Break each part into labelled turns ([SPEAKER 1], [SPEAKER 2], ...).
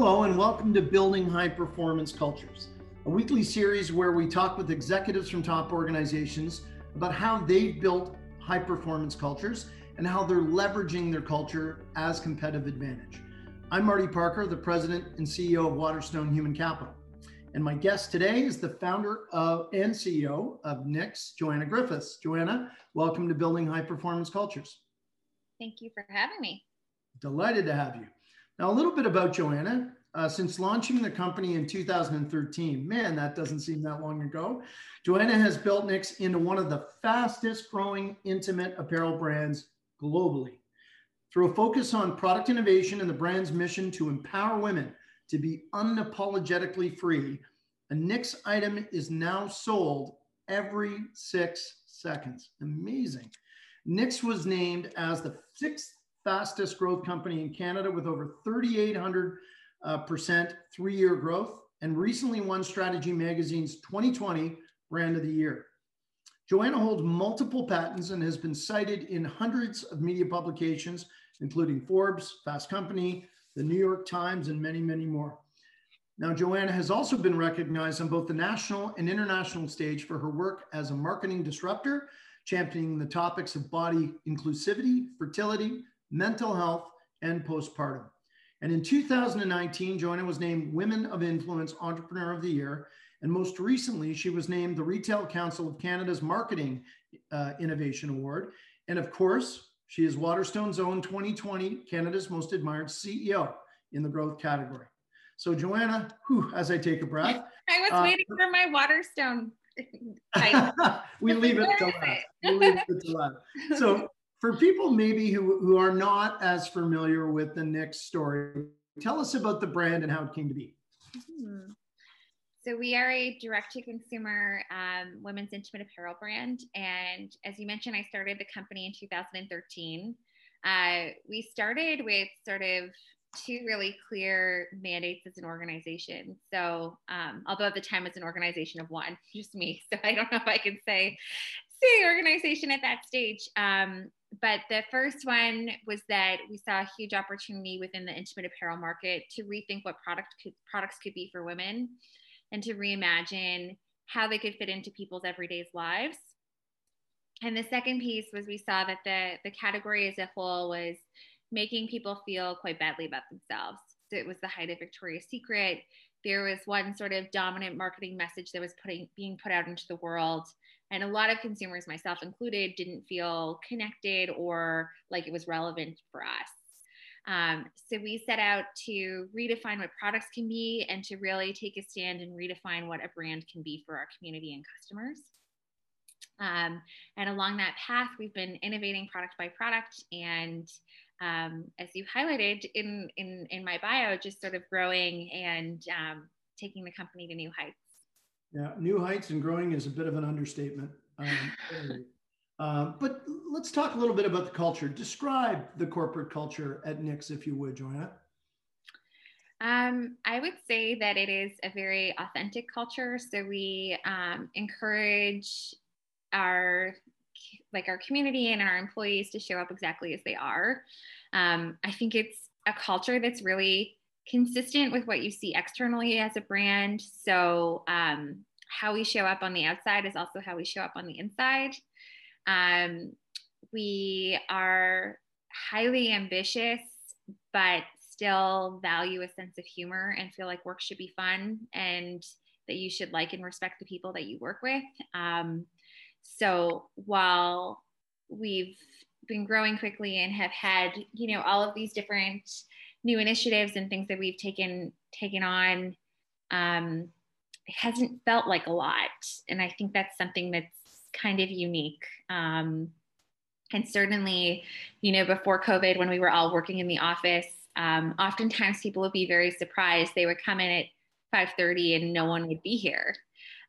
[SPEAKER 1] Hello, and welcome to Building High Performance Cultures, a weekly series where we talk with executives from top organizations about how they've built high performance cultures and how they're leveraging their culture as competitive advantage. I'm Marty Parker, the president and CEO of Waterstone Human Capital. And my guest today is the founder of and CEO of Knix, Joanna Griffiths. Joanna, welcome to Building High Performance Cultures.
[SPEAKER 2] Thank you for having me.
[SPEAKER 1] Delighted to have you. Now, a little bit about Joanna. Uh, since launching the company in 2013, man, that doesn't seem that long ago, Joanna has built Knix into one of the fastest growing intimate apparel brands globally. Through a focus on product innovation and the brand's mission to empower women to be unapologetically free, a Knix item is now sold every six seconds. Amazing. Knix was named as the sixth fastest growth company in Canada with over 3,800 uh, percent three-year growth and recently won Strategy Magazine's 2020 Brand of the Year. Joanna holds multiple patents and has been cited in hundreds of media publications, including Forbes, Fast Company, the New York Times, and many, many more. Now, Joanna has also been recognized on both the national and international stage for her work as a marketing disruptor, championing the topics of body inclusivity, fertility, mental health, and postpartum. And in 2019, Joanna was named Women of Influence Entrepreneur of the Year. And most recently, she was named the Retail Council of Canada's Marketing uh, Innovation Award. And of course, she is Waterstone's own 2020 Canada's Most Admired CEO in the growth category. So, Joanna, whew, as I take a breath,
[SPEAKER 2] I was uh, waiting for my Waterstone.
[SPEAKER 1] we leave it to last. We leave it to last. So, for people maybe who, who are not as familiar with the Knix story, tell us about the brand and how it came to be.
[SPEAKER 2] Mm-hmm. So we are a direct-to-consumer um, women's intimate apparel brand, and as you mentioned, I started the company in 2013. Uh, we started with sort of two really clear mandates as an organization. So, um, although at the time it's an organization of one, just me, so I don't know if I can say say organization at that stage. Um, but the first one was that we saw a huge opportunity within the intimate apparel market to rethink what product could, products could be for women and to reimagine how they could fit into people's everyday lives. And the second piece was we saw that the, the category as a whole was making people feel quite badly about themselves. So it was the height of Victoria's Secret. There was one sort of dominant marketing message that was putting being put out into the world. And a lot of consumers, myself included, didn't feel connected or like it was relevant for us. Um, so we set out to redefine what products can be and to really take a stand and redefine what a brand can be for our community and customers. Um, and along that path, we've been innovating product by product and um, as you highlighted in, in, in my bio, just sort of growing and um, taking the company to new heights.
[SPEAKER 1] Yeah, new heights and growing is a bit of an understatement. Um, uh, but let's talk a little bit about the culture. Describe the corporate culture at Knix, if you would, Joanna.
[SPEAKER 2] Um, I would say that it is a very authentic culture. So we um, encourage our like our community and our employees to show up exactly as they are. Um, I think it's a culture that's really consistent with what you see externally as a brand. So, um, how we show up on the outside is also how we show up on the inside. Um, we are highly ambitious, but still value a sense of humor and feel like work should be fun and that you should like and respect the people that you work with. Um, so while we've been growing quickly and have had, you know, all of these different new initiatives and things that we've taken taken on, um, it hasn't felt like a lot, and I think that's something that's kind of unique. Um, and certainly, you know, before COVID, when we were all working in the office, um, oftentimes people would be very surprised. They would come in at 5:30 and no one would be here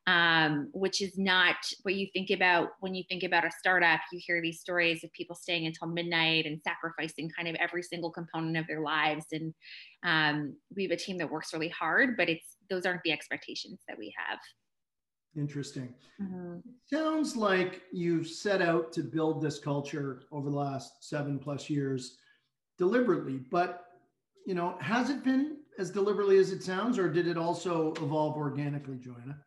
[SPEAKER 2] um, which is not what you think about when you think about a startup. You hear these stories of people staying until midnight and sacrificing kind of every single component of their lives. And um, we have a team that works really hard, but it's those aren't the expectations that we have.
[SPEAKER 1] Interesting. Mm-hmm. Sounds like you've set out to build this culture over the last seven plus years deliberately, but you know, has it been as deliberately as it sounds, or did it also evolve organically, Joanna?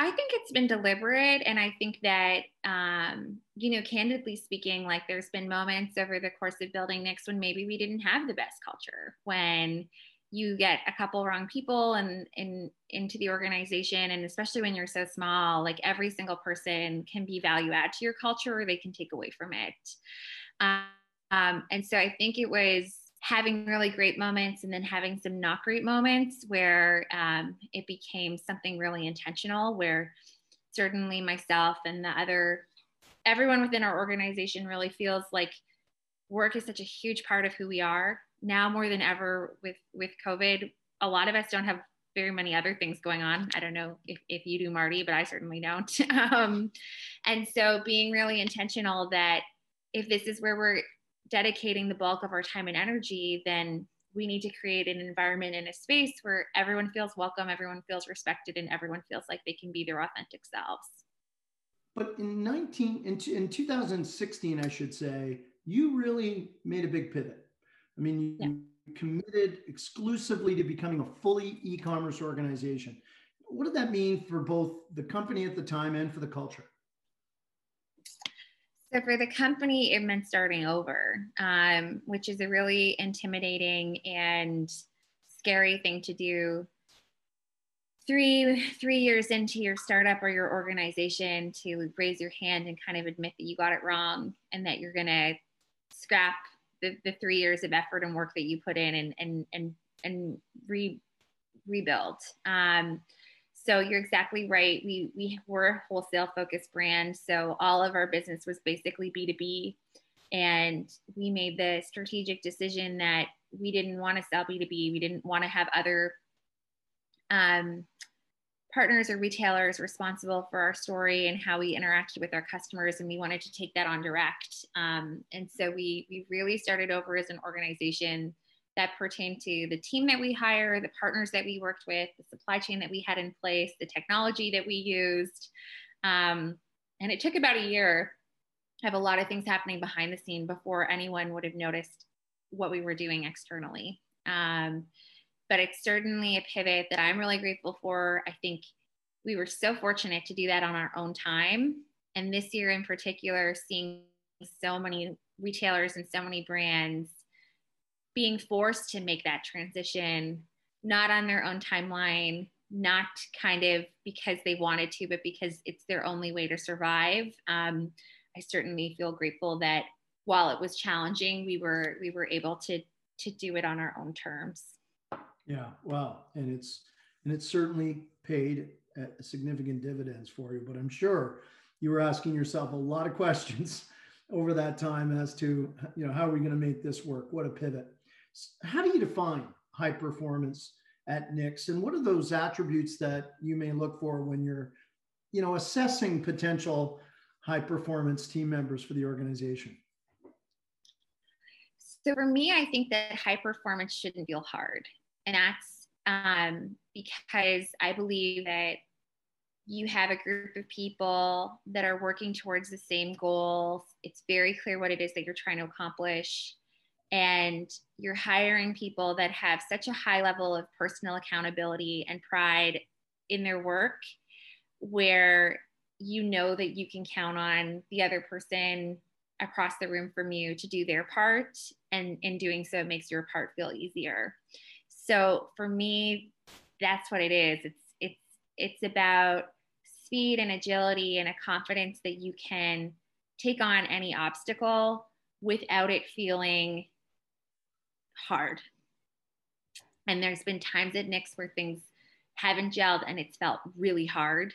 [SPEAKER 2] I think it's been deliberate. And I think that, um, you know, candidly speaking, like there's been moments over the course of building Knix when maybe we didn't have the best culture, when you get a couple wrong people and in into the organization and especially when you're so small like every single person can be value add to your culture or they can take away from it um, and so i think it was having really great moments and then having some not great moments where um, it became something really intentional where certainly myself and the other everyone within our organization really feels like work is such a huge part of who we are. Now more than ever with with covid a lot of us don't have very many other things going on. I don't know if, if you do marty but i certainly don't. Um, and so being really intentional that if this is where we're dedicating the bulk of our time and energy, then we need to create an environment and a space where everyone feels welcome, everyone feels respected, and everyone feels like they can be their authentic selves.
[SPEAKER 1] But in 19 in, in 2016, I should say, you really made a big pivot. I mean, you yeah. committed exclusively to becoming a fully e-commerce organization. What did that mean for both the company at the time and for the culture?
[SPEAKER 2] So for the company, it meant starting over, um, which is a really intimidating and scary thing to do. Three three years into your startup or your organization, to raise your hand and kind of admit that you got it wrong and that you're gonna scrap the, the three years of effort and work that you put in and and and and re, rebuild. Um, so you're exactly right. We we were a wholesale focused brand, so all of our business was basically B2B, and we made the strategic decision that we didn't want to sell B2B. We didn't want to have other um, partners or retailers responsible for our story and how we interacted with our customers, and we wanted to take that on direct. Um, and so we we really started over as an organization that pertain to the team that we hire, the partners that we worked with, the supply chain that we had in place, the technology that we used. Um, and it took about a year of a lot of things happening behind the scene before anyone would have noticed what we were doing externally. Um, but it's certainly a pivot that I'm really grateful for. I think we were so fortunate to do that on our own time. And this year in particular, seeing so many retailers and so many brands being forced to make that transition, not on their own timeline, not kind of because they wanted to, but because it's their only way to survive. Um, I certainly feel grateful that while it was challenging, we were we were able to to do it on our own terms.
[SPEAKER 1] Yeah, wow, and it's and it's certainly paid significant dividends for you. But I'm sure you were asking yourself a lot of questions over that time as to you know how are we going to make this work? What a pivot. How do you define high performance at Knix, and what are those attributes that you may look for when you're, you know, assessing potential high performance team members for the organization?
[SPEAKER 2] So for me, I think that high performance shouldn't feel hard, and that's um, because I believe that you have a group of people that are working towards the same goals. It's very clear what it is that you're trying to accomplish and you're hiring people that have such a high level of personal accountability and pride in their work where you know that you can count on the other person across the room from you to do their part and in doing so it makes your part feel easier. So for me that's what it is. It's it's it's about speed and agility and a confidence that you can take on any obstacle without it feeling hard. And there's been times at Knix where things haven't gelled and it's felt really hard.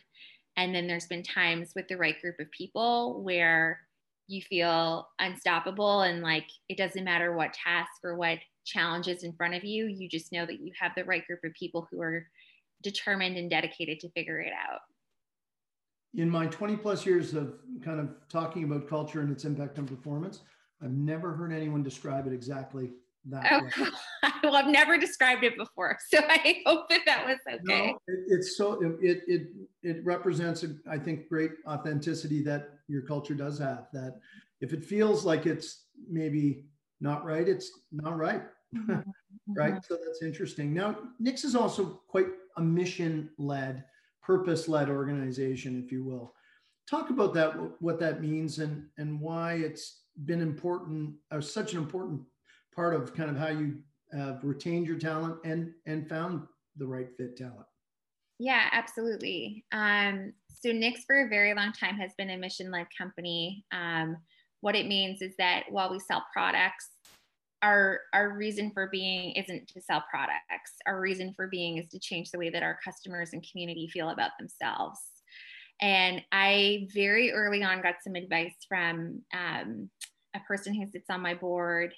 [SPEAKER 2] And then there's been times with the right group of people where you feel unstoppable and like it doesn't matter what task or what challenges in front of you, you just know that you have the right group of people who are determined and dedicated to figure it out.
[SPEAKER 1] In my 20 plus years of kind of talking about culture and its impact on performance, I've never heard anyone describe it exactly that
[SPEAKER 2] oh, well i've never described it before so i hope that that was okay
[SPEAKER 1] no, it, it's so it it it represents a, I think great authenticity that your culture does have that if it feels like it's maybe not right it's not right
[SPEAKER 2] mm-hmm.
[SPEAKER 1] right? Mm-hmm. So that's interesting. Now, Knix is also quite a mission led, purpose led organization, if you will. Talk about that, what that means, and, and why it's been important, or such an important part of kind of how you have retained your talent and, and found the right fit talent.
[SPEAKER 2] Yeah, absolutely. Um, so Knix for a very long time has been a mission led company. Um, what it means is that while we sell products, our our reason for being isn't to sell products. Our reason for being is to change the way that our customers and community feel about themselves. And I very early on got some advice from um, a person who sits on my board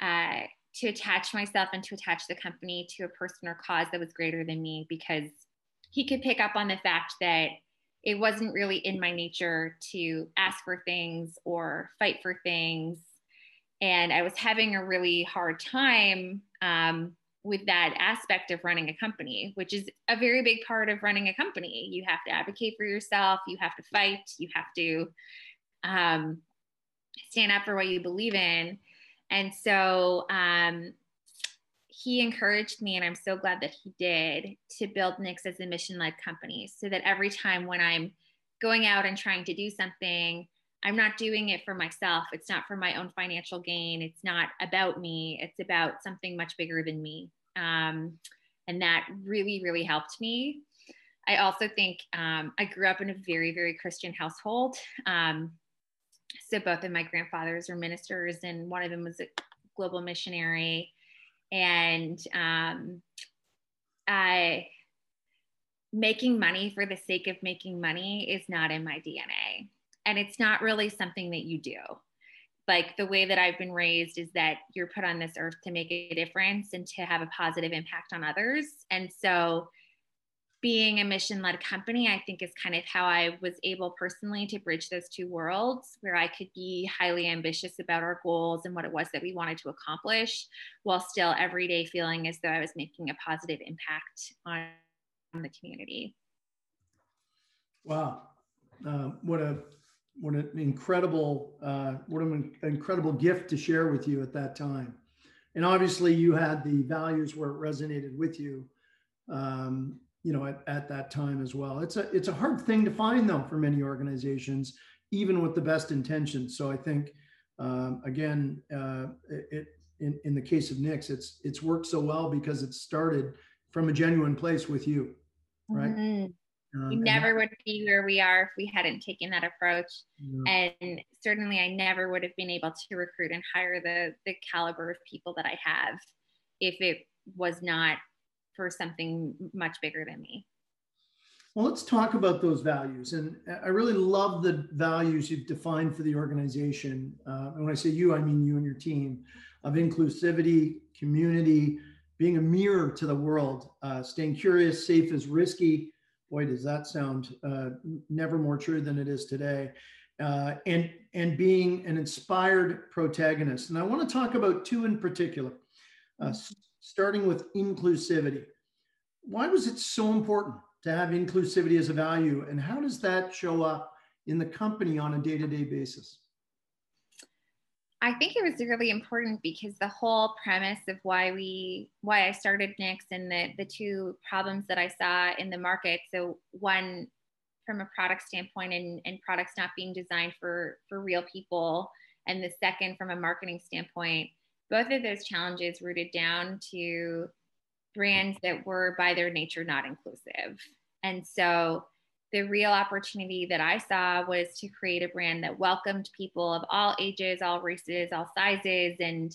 [SPEAKER 2] uh, to attach myself and to attach the company to a person or cause that was greater than me because he could pick up on the fact that it wasn't really in my nature to ask for things or fight for things and I was having a really hard time um, with that aspect of running a company, which is a very big part of running a company. You have to advocate for yourself, you have to fight, you have to um, stand up for what you believe in. And so um, he encouraged me, and I'm so glad that he did, to build Knix as a mission led company so that every time when I'm going out and trying to do something, I'm not doing it for myself. It's not for my own financial gain. It's not about me. It's about something much bigger than me. Um, and that really, really helped me. I also think um, I grew up in a very, very Christian household. Um, so both of my grandfathers were ministers, and one of them was a global missionary. And um, I, making money for the sake of making money is not in my DNA and it's not really something that you do like the way that I've been raised is that you're put on this earth to make a difference and to have a positive impact on others. And so being a mission led company, I think is kind of how I was able personally to bridge those two worlds where I could be highly ambitious about our goals and what it was that we wanted to accomplish while still every day feeling as though I was making a positive impact on the community.
[SPEAKER 1] Wow. Uh, what a what an incredible uh, what an incredible gift to share with you at that time and obviously you had the values where it resonated with you um, you know at, at that time as well it's a it's a hard thing to find though for many organizations even with the best intentions so i think um, again uh, it, in, in the case of Knix it's it's worked so well because it started from a genuine place with you right mm-hmm.
[SPEAKER 2] Um, we never would be where we are if we hadn't taken that approach. Yeah. And certainly, I never would have been able to recruit and hire the the caliber of people that I have if it was not for something much bigger than me.
[SPEAKER 1] Well, let's talk about those values. And I really love the values you've defined for the organization. Uh, and when I say you, I mean you and your team of inclusivity, community, being a mirror to the world, uh, staying curious, safe is risky, boy, does that sound uh, never more true than it is today. Uh, and and being an inspired protagonist. And I want to talk about two in particular, uh, starting with inclusivity. Why was it so important to have inclusivity as a value, and how does that show up in the company on a day-to-day basis?
[SPEAKER 2] I think it was really important because the whole premise of why we why I started Knix and the the two problems that I saw in the market. So one from a product standpoint and, and products not being designed for for real people. And the second from a marketing standpoint, both of those challenges rooted down to brands that were by their nature not inclusive. And so the real opportunity that I saw was to create a brand that welcomed people of all ages, all races, all sizes, and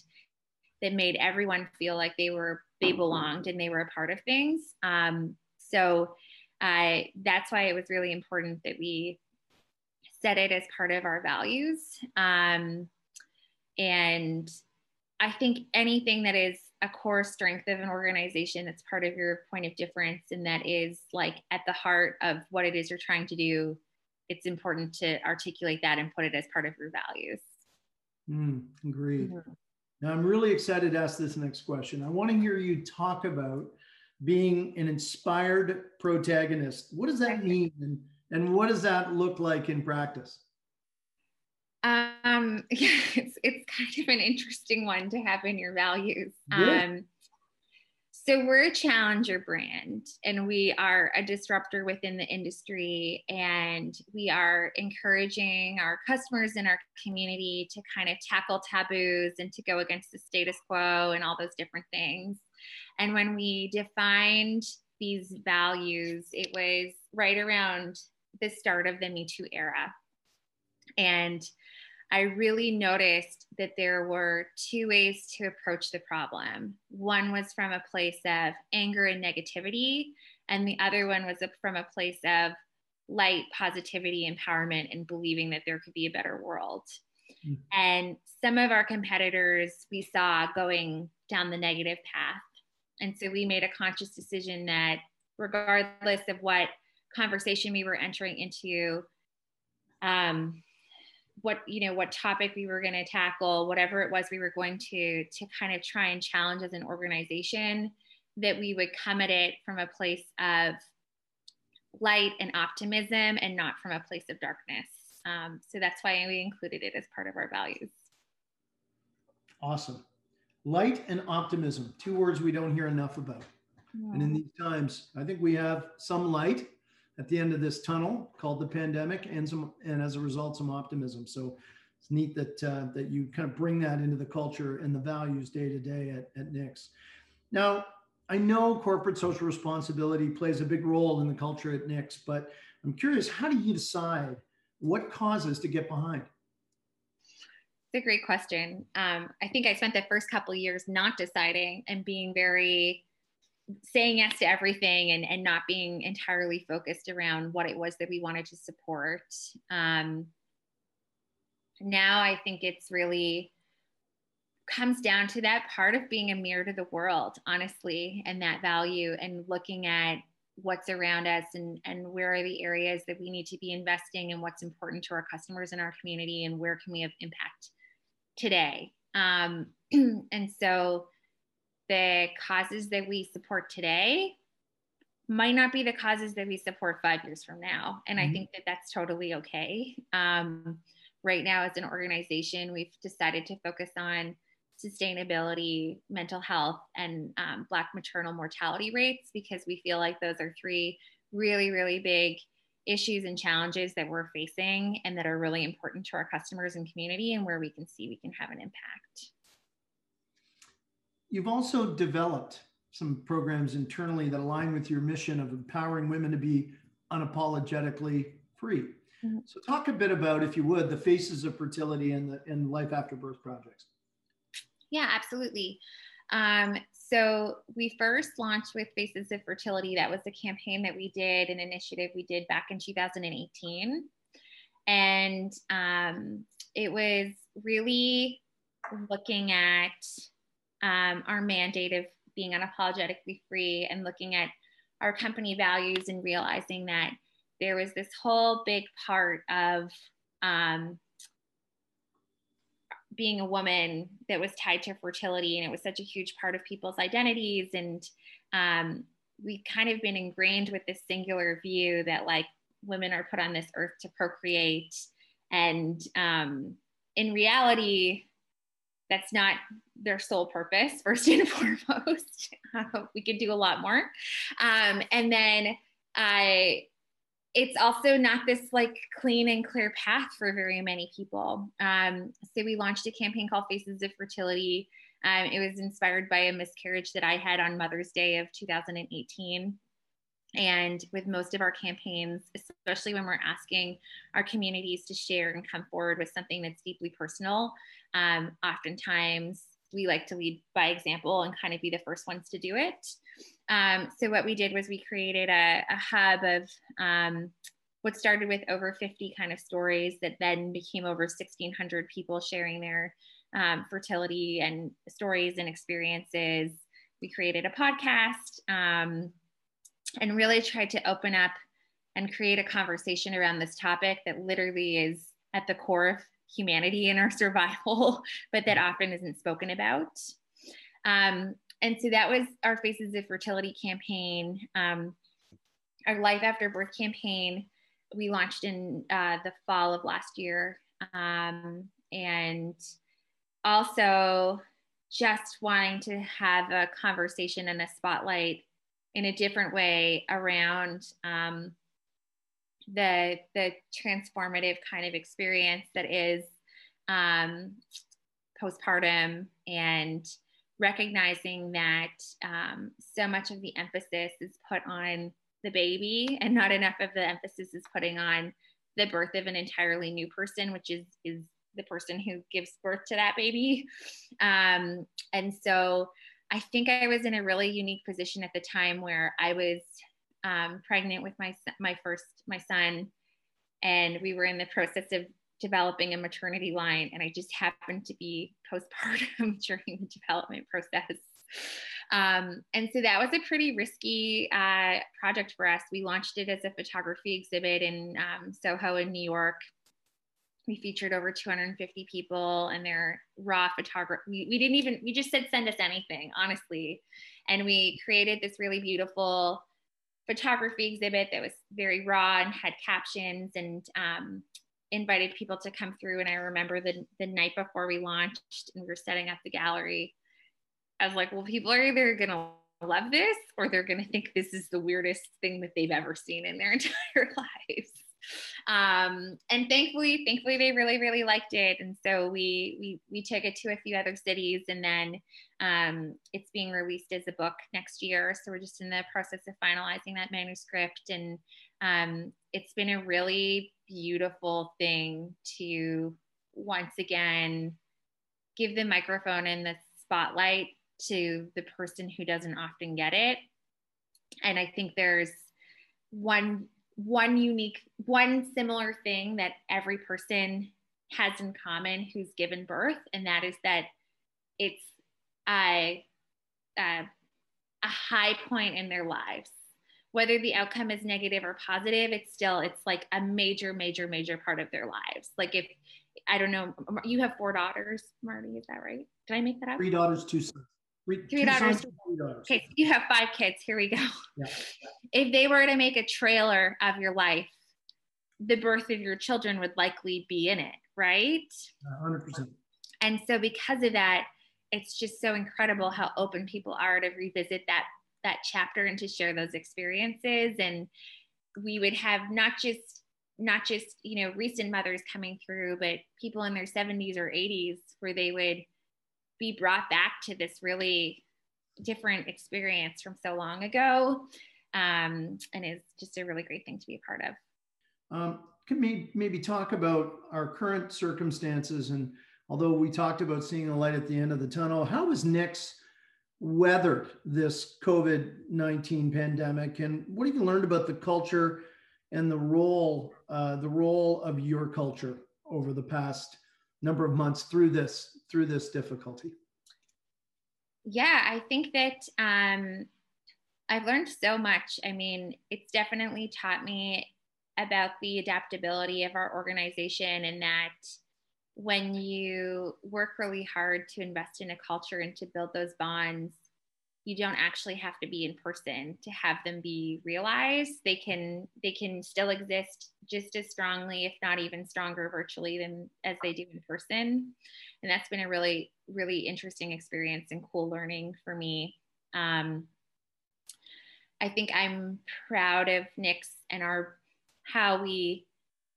[SPEAKER 2] that made everyone feel like they were they belonged and they were a part of things. Um, so uh, that's why it was really important that we set it as part of our values. Um, and I think anything that is a core strength of an organization that's part of your point of difference and that is like at the heart of what it is you're trying to do it's important to articulate that and put it as part of your values.
[SPEAKER 1] Mm, agreed. Mm-hmm. now i'm really excited to ask this next question. I want to hear you talk about being an inspired protagonist. What does that mean and, and what does that look like in practice
[SPEAKER 2] um, yeah, it's, it's kind of an interesting one to have in your values. Yeah. Um, So we're a challenger brand and we are a disruptor within the industry and we are encouraging our customers in our community to kind of tackle taboos and to go against the status quo and all those different things. And when we defined these values, it was right around the start of the Me Too era. And I really noticed that there were two ways to approach the problem. One was from a place of anger and negativity, and the other one was from a place of light, positivity, empowerment, and believing that there could be a better world. Mm-hmm. And some of our competitors we saw going down the negative path. And so we made a conscious decision that regardless of what conversation we were entering into, um, what you know what topic we were going to tackle whatever it was we were going to to kind of try and challenge as an organization that we would come at it from a place of light and optimism and not from a place of darkness. Um, so that's why we included it as part of our values.
[SPEAKER 1] Awesome. Light and optimism two words we don't hear enough about. Yeah. and in these times i think we have some light at the end of this tunnel called the pandemic and some and as a result some optimism. So it's neat that uh, that you kind of bring that into the culture and the values day to day at, at Knix now i know corporate social responsibility plays a big role in the culture at Knix but i'm curious how do you decide what causes to get behind?
[SPEAKER 2] It's a great question. Um, i think i spent the first couple years not deciding and being very saying yes to everything and, and not being entirely focused around what it was that we wanted to support. Um, now I think it's really comes down to that part of being a mirror to the world, honestly, and that value and looking at what's around us and, and where are the areas that we need to be investing and what's important to our customers in our community and where can we have impact today. Um, and so the causes that we support today might not be the causes that we support five years from now. And mm-hmm. I think that that's totally okay. Um, right now, as an organization, we've decided to focus on sustainability, mental health, and um, Black maternal mortality rates because we feel like those are three really, really big issues and challenges that we're facing and that are really important to our customers and community and where we can see we can have an impact.
[SPEAKER 1] You've also developed some programs internally that align with your mission of empowering women to be unapologetically free. Mm-hmm. So, talk a bit about, if you would, the faces of fertility and the and life after birth projects.
[SPEAKER 2] Yeah, absolutely. Um, so we first launched with Faces of Fertility. That was a campaign that we did, an initiative we did back in 2018, and um, it was really looking at um, our mandate of being unapologetically free and looking at our company values and realizing that there was this whole big part of um, being a woman that was tied to fertility and it was such a huge part of people's identities. And um, we kind of been ingrained with this singular view that like women are put on this earth to procreate. And um, in reality that's not their sole purpose first and foremost. We could do a lot more. Um, and then i it's also not this like clean and clear path for very many people. Um, so we launched a campaign called faces of fertility. Um, it was inspired by a miscarriage that i had on mother's day of 2018 and with most of our campaigns, especially when we're asking our communities to share and come forward with something that's deeply personal, um, oftentimes we like to lead by example and kind of be the first ones to do it. Um, so what we did was we created a, a hub of um, what started with over 50 kind of stories that then became over 1,600 people sharing their um, fertility and stories and experiences. We created a podcast um, and really tried to open up and create a conversation around this topic that literally is at the core of humanity and our survival, but that often isn't spoken about. Um, and so that was our Faces of Fertility campaign. Um, our Life After Birth campaign, we launched in uh, the fall of last year. Um, and also just wanting to have a conversation and a spotlight in a different way around um, the the transformative kind of experience that is um, postpartum and recognizing that um, so much of the emphasis is put on the baby and not enough of the emphasis is putting on the birth of an entirely new person which is is the person who gives birth to that baby. Um, and so i think i was in a really unique position at the time where i was um, pregnant with my my first my son and we were in the process of developing a maternity line and I just happened to be postpartum during the development process. Um, and so that was a pretty risky uh, project for us. We launched it as a photography exhibit in um, Soho in New York. We featured over 250 people and their raw photography. We, we didn't even, we just said, send us anything, honestly. And we created this really beautiful photography exhibit that was very raw and had captions and um, invited people to come through. And I remember the, the night before we launched and we were setting up the gallery, I was like, well, people are either going to love this or they're going to think this is the weirdest thing that they've ever seen in their entire lives. Um, and thankfully, thankfully they really, really liked it. And so we, we, we took it to a few other cities and then um, it's being released as a book next year. So we're just in the process of finalizing that manuscript and um, it's been a really beautiful thing to once again give the microphone and the spotlight to the person who doesn't often get it. And I think there's one one unique one similar thing that every person has in common who's given birth and that is that it's a, a, a high point in their lives. Whether the outcome is negative or positive it's still it's like a major major major part of their lives. Like if i don't know you have four daughters marty is that right? Did i make that up?
[SPEAKER 1] Three daughters two sons
[SPEAKER 2] three, three daughters, sons, three daughters. Okay so you have five kids. Here we go. Yeah. if they were to make a trailer of your life the birth of your children would likely be in it right?
[SPEAKER 1] 100%
[SPEAKER 2] and so because of that it's just so incredible how open people are to revisit that that chapter and to share those experiences. And we would have not just not just you know recent mothers coming through but people in their 70s or 80s where they would be brought back to this really different experience from so long ago um, and is just a really great thing to be a part of
[SPEAKER 1] um, can we maybe talk about our current circumstances and although we talked about seeing the light at the end of the tunnel how has Knix weathered this COVID 19 pandemic? And what have you learned about the culture and the role, uh, the role of your culture over the past number of months through this, through this difficulty?
[SPEAKER 2] Yeah, I think that um, I've learned so much. I mean, it's definitely taught me about the adaptability of our organization and that when you work really hard to invest in a culture and to build those bonds, you don't actually have to be in person to have them be realized. They can they can still exist just as strongly, if not even stronger virtually than as they do in person. And that's been a really, really interesting experience and cool learning for me. Um, I think I'm proud of Knix and our how we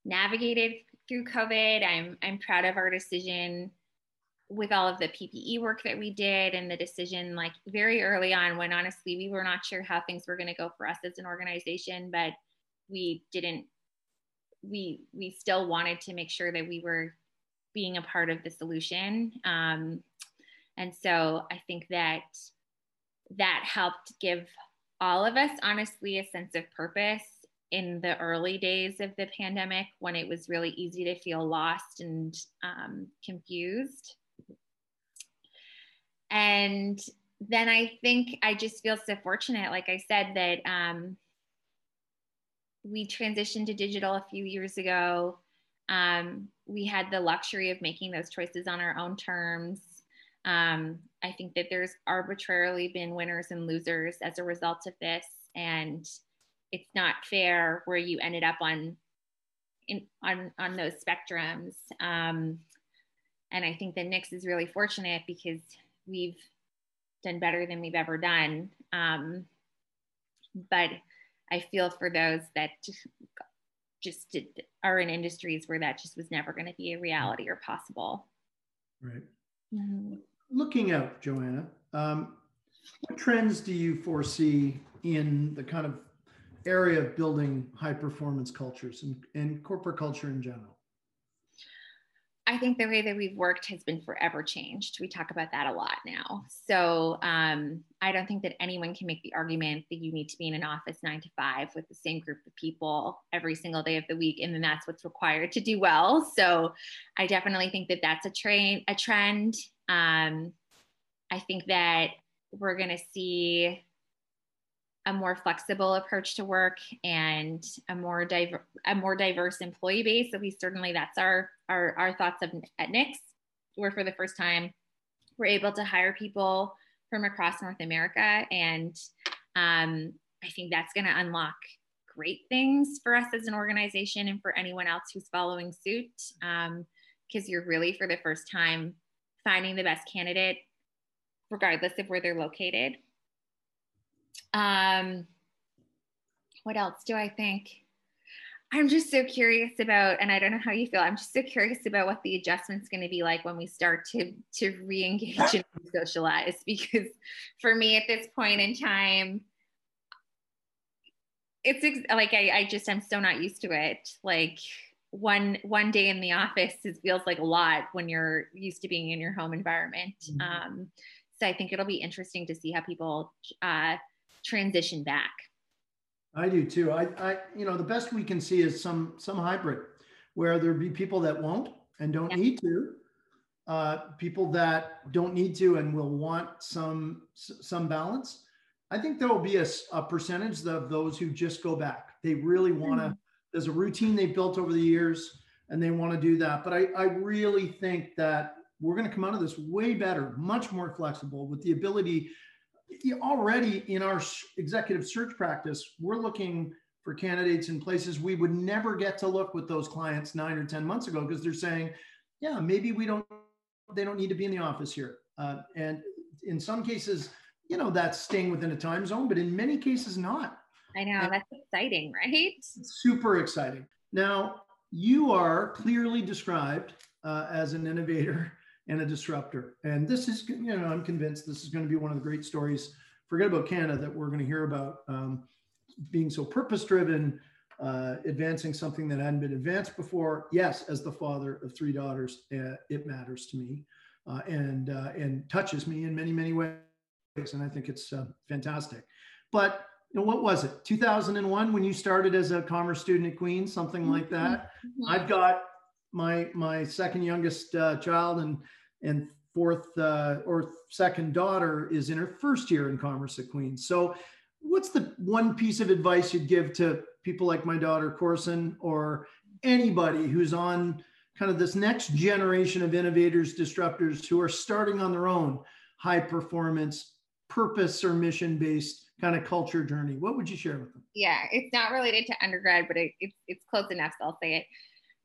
[SPEAKER 2] navigated through COVID. I'm I'm proud of our decision with all of the PPE work that we did and the decision like very early on when honestly we were not sure how things were going to go for us as an organization, but we didn't we we still wanted to make sure that we were being a part of the solution. Um, and so I think that that helped give all of us honestly a sense of purpose in the early days of the pandemic when it was really easy to feel lost and um, confused. And then I think I just feel so fortunate, like I said, that um, we transitioned to digital a few years ago. Um, we had the luxury of making those choices on our own terms. Um, I think that there's arbitrarily been winners and losers as a result of this. And it's not fair where you ended up on in, on on those spectrums. Um, and I think that Knix is really fortunate because we've done better than we've ever done. Um, but I feel for those that just did, are in industries where that just was never going to be a reality or possible.
[SPEAKER 1] Right. Mm-hmm. Looking out, Joanna, um, what trends do you foresee in the kind of area of building high performance cultures and, and corporate culture in general?
[SPEAKER 2] I think the way that we've worked has been forever changed. We talk about that a lot now. So um, I don't think that anyone can make the argument that you need to be in an office nine to five with the same group of people every single day of the week, and then that's what's required to do well. So I definitely think that that's a train a trend. Um, I think that we're going to see a more flexible approach to work and a more diver- a more diverse employee base. At least certainly that's our our, our thoughts of, at Knix, where for the first time we're able to hire people from across North America, and um, I think that's going to unlock great things for us as an organization and for anyone else who's following suit, because um, you're really for the first time finding the best candidate, regardless of where they're located. Um, what else do I think? I'm just so curious about, and I don't know how you feel. I'm just so curious about what the adjustment's going to be like when we start to to re-engage and socialize. Because for me, at this point in time, it's ex- like I, I just I'm so not used to it. Like one one day in the office it feels like a lot when you're used to being in your home environment. Mm-hmm. Um, so I think it'll be interesting to see how people uh, transition back.
[SPEAKER 1] I do too. I, I, you know, the best we can see is some some hybrid, where there be people that won't and don't yeah. need to, uh, people that don't need to and will want some some balance. I think there will be a, a percentage of those who just go back. They really want to. Mm-hmm. There's a routine they've built over the years, and they want to do that. But I, I really think that we're going to come out of this way better, much more flexible, with the ability already in our executive search practice, we're looking for candidates in places we would never get to look with those clients nine or 10 months ago because they're saying, yeah, maybe we don't, they don't need to be in the office here. Uh, and in some cases, you know, that's staying within a time zone, but in many cases, not.
[SPEAKER 2] I know, and that's exciting, right?
[SPEAKER 1] Super exciting. Now, you are clearly described uh, as an innovator and a disruptor. And this is, you know, I'm convinced this is going to be one of the great stories. Forget about Canada that we're going to hear about um, being so purpose driven, uh, advancing something that hadn't been advanced before. Yes, as the father of three daughters, uh, it matters to me uh, and uh, and touches me in many many ways. And I think it's uh, fantastic. But you know, what was it? 2001 when you started as a commerce student at Queen's, something like that. Mm-hmm. I've got my my second youngest uh, child and and fourth uh, or second daughter is in her first year in commerce at Queen's. So, what's the one piece of advice you'd give to people like my daughter Corson or anybody who's on kind of this next generation of innovators, disruptors who are starting on their own high performance, purpose or mission based kind of culture journey? What would you share with them?
[SPEAKER 2] Yeah, it's not related to undergrad, but it, it's it's close enough. So I'll say it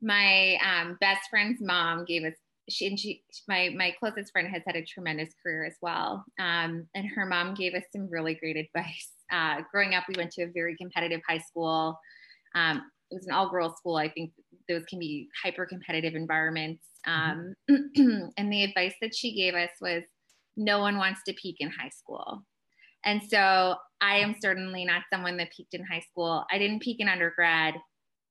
[SPEAKER 2] my um, best friend's mom gave us she and she my my closest friend has had a tremendous career as well. Um, and her mom gave us some really great advice. Uh, growing up we went to a very competitive high school. Um, it was an all girls school. I think those can be hyper competitive environments. Um, and the advice that she gave us was no one wants to peak in high school. And so i am certainly not someone that peaked in high school. I didn't peak in undergrad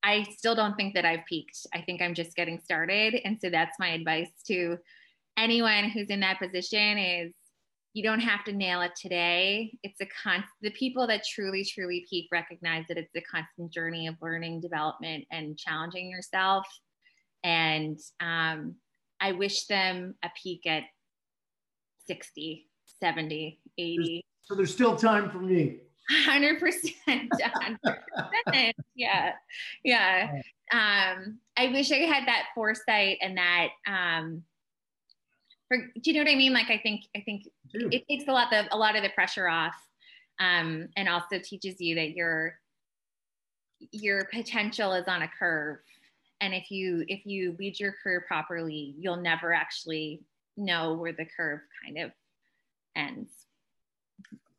[SPEAKER 2] I still don't think that I've peaked. I think I'm just getting started. And so that's my advice to anyone who's in that position is you don't have to nail it today. It's a con the people that truly, truly peak recognize that it's a constant journey of learning, development, and challenging yourself. And um, I wish them a peak at 60, 70, 80.
[SPEAKER 1] So there's still time for me.
[SPEAKER 2] Hundred percent, yeah, yeah. Um, I wish I had that foresight and that. Um, for, do you know what I mean? Like, I think I think it takes a lot of a lot of the pressure off, um, and also teaches you that your your potential is on a curve, and if you if you lead your career properly, you'll never actually know where the curve kind of ends.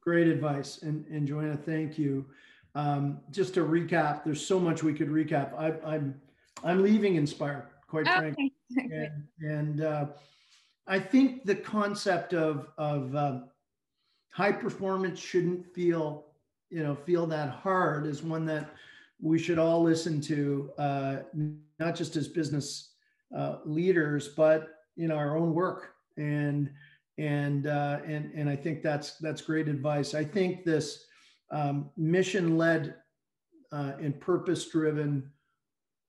[SPEAKER 1] Great advice. And, and Joanna, thank you. Um, just to recap, there's so much we could recap. I, I'm, I'm leaving Inspire, quite okay. frankly. and, and uh, I think the concept of, of uh, high performance shouldn't feel, you know, feel that hard is one that we should all listen to, uh, not just as business uh, leaders, but in our own work. And and uh, and and I think that's that's great advice. I think this um, mission-led uh, and purpose-driven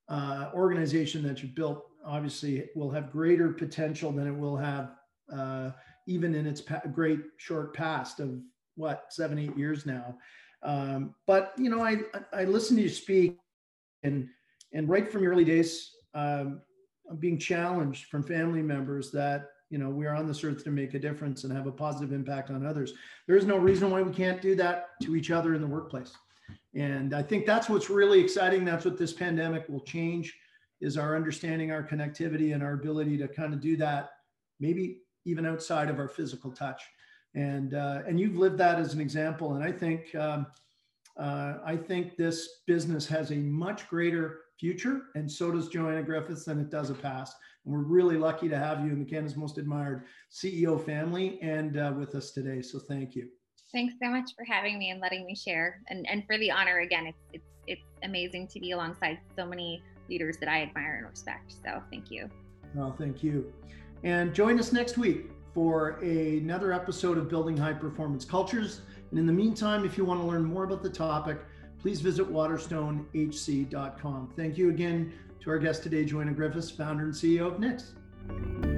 [SPEAKER 1] uh, organization that you built obviously will have greater potential than it will have uh, even in its pa- great short past of what seven eight years now. Um, but you know, I I listen to you speak, and and right from your early days, um, I'm being challenged from family members that you know we are on this earth to make a difference and have a positive impact on others. There is no reason why we can't do that to each other in the workplace. And i think that's what's really exciting. That's what this pandemic will change is our understanding our connectivity and our ability to kind of do that maybe even outside of our physical touch. And uh, and you've lived that as an example. And i think um, uh, i think this business has a much greater future and so does joanna griffiths and it does a past and we're really lucky to have you in the Canada's Most Admired CEO family and uh, with us today. So thank you.
[SPEAKER 2] Thanks so much for having me and letting me share, and and for the honor again. It's it's it's amazing to be alongside so many leaders that I admire and respect. So thank you.
[SPEAKER 1] Well, thank you, and join us next week for a, another episode of Building High Performance Cultures. And in the meantime, if you want to learn more about the topic, please visit waterstonehc.com. Thank you again to our guest today, Joanna Griffiths, founder and CEO of Knix.